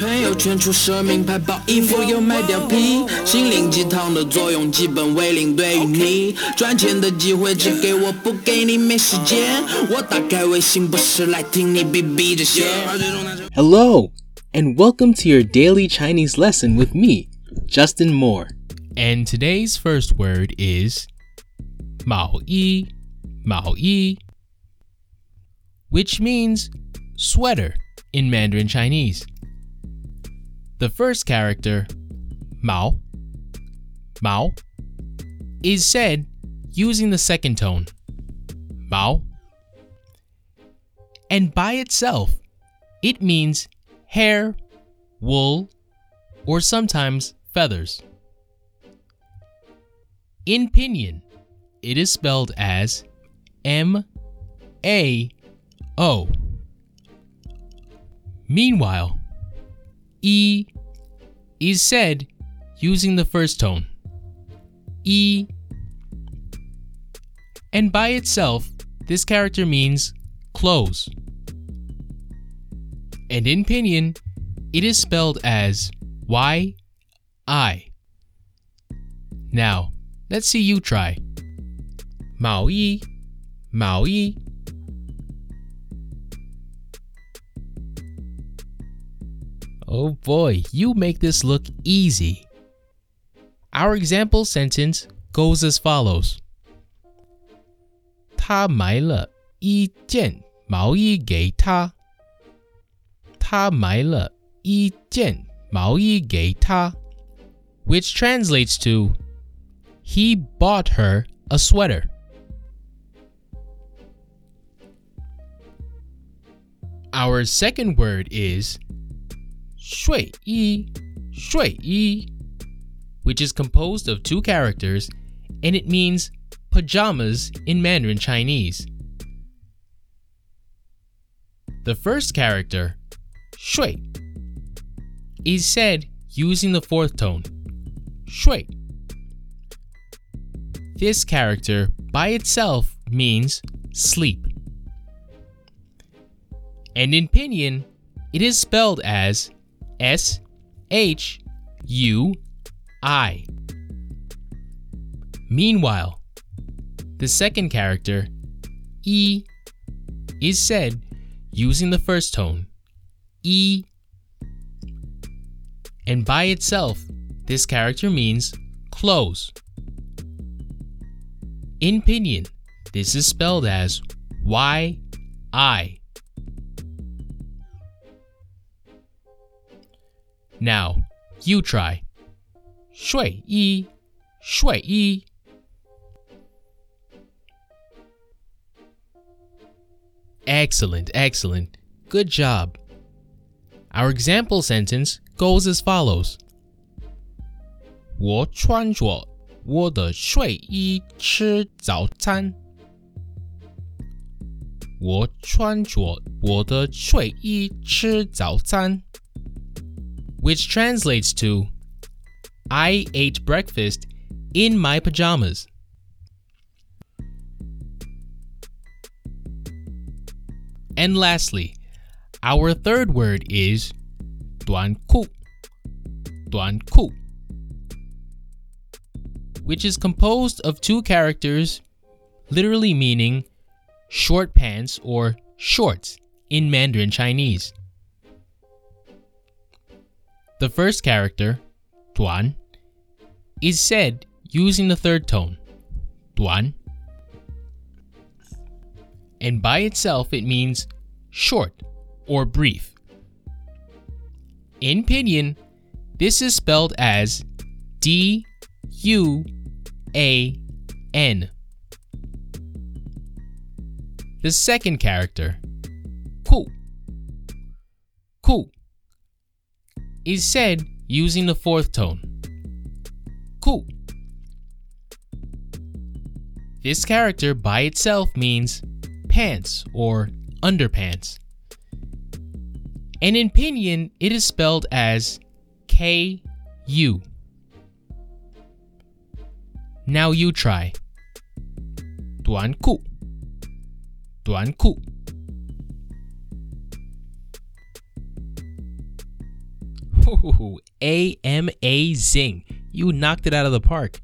朋友圈出奢名牌包，衣服又卖掉皮，心灵鸡汤的作用基本为零。对于你赚钱的机会只给我不给你，没时间。我打开微信不是来听你逼逼这些。Hello and welcome to your daily Chinese lesson with me, Justin Moore. And today's first word is Mao Yi, Mao Yi, which means sweater in Mandarin Chinese. The first character, Mao, Mao, is said using the second tone, Mao. And by itself, it means hair, wool, or sometimes feathers. In pinyin, it is spelled as M A O. Meanwhile, E is said using the first tone. E. And by itself, this character means clothes. And in Pinyin, it is spelled as Y I. Now, let's see you try. Mao Yi, Mao Yi. Oh boy, you make this look easy. Our example sentence goes as follows 他买了一件毛衣给他。他买了一件毛衣给他 which translates to he bought her a sweater. Our second word is shui yi, shui yi, which is composed of two characters and it means pajamas in Mandarin Chinese. The first character, shui, is said using the fourth tone, shui. This character by itself means sleep. And in pinyin, it is spelled as S H U I. Meanwhile, the second character, E, is said using the first tone, E. And by itself, this character means clothes. In Pinyin, this is spelled as Y I. Now, you try. 睡衣,睡衣. Excellent, excellent. Good job. Our example sentence goes as follows 我穿着我的睡衣吃早餐。我穿着我的睡衣吃早餐。 which translates to I ate breakfast in my pajamas. And lastly, our third word is duan ku. Duan ku. Which is composed of two characters literally meaning short pants or shorts in Mandarin Chinese. The first character, Duan, is said using the third tone, Duan. And by itself, it means short or brief. In Pinyin, this is spelled as D U A N. The second character, Ku, Ku, is said using the fourth tone. Ku. This character by itself means pants or underpants. And in pinyin, it is spelled as K U. Now you try. Duan ku. Duan ku. Ooh, amazing. You knocked it out of the park.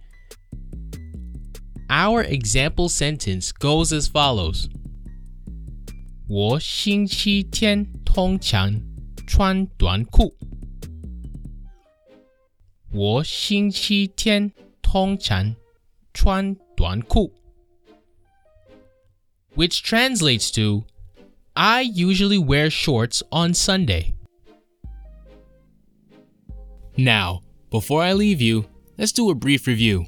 Our example sentence goes as follows 我星期天通常穿短裤。我星期天通常穿短裤。Which translates to I usually wear shorts on Sunday. Now, before I leave you, let's do a brief review.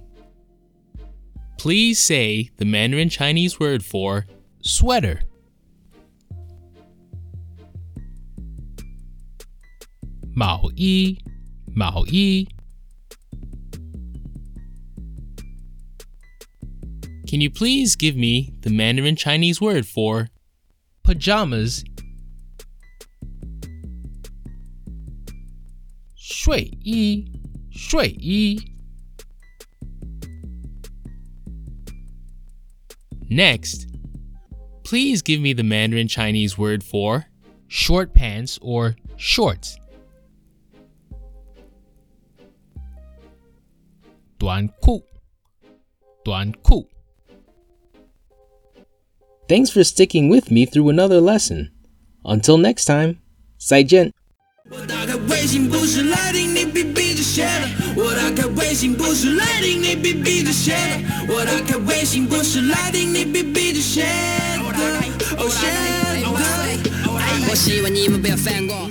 Please say the Mandarin Chinese word for sweater. Mao yi, Mao yi. Can you please give me the Mandarin Chinese word for pajamas? 睡衣，睡衣。Next, please give me the Mandarin Chinese word for short pants or shorts. 短裤，短裤。 Thanks for sticking with me through another lesson. Until next time, 再见。 微信不是来听你逼逼的写的，我打开微信不是来听你逼逼的写的，我打开微信不是来听你逼逼着写的，哦写的。我希望你们不要反过。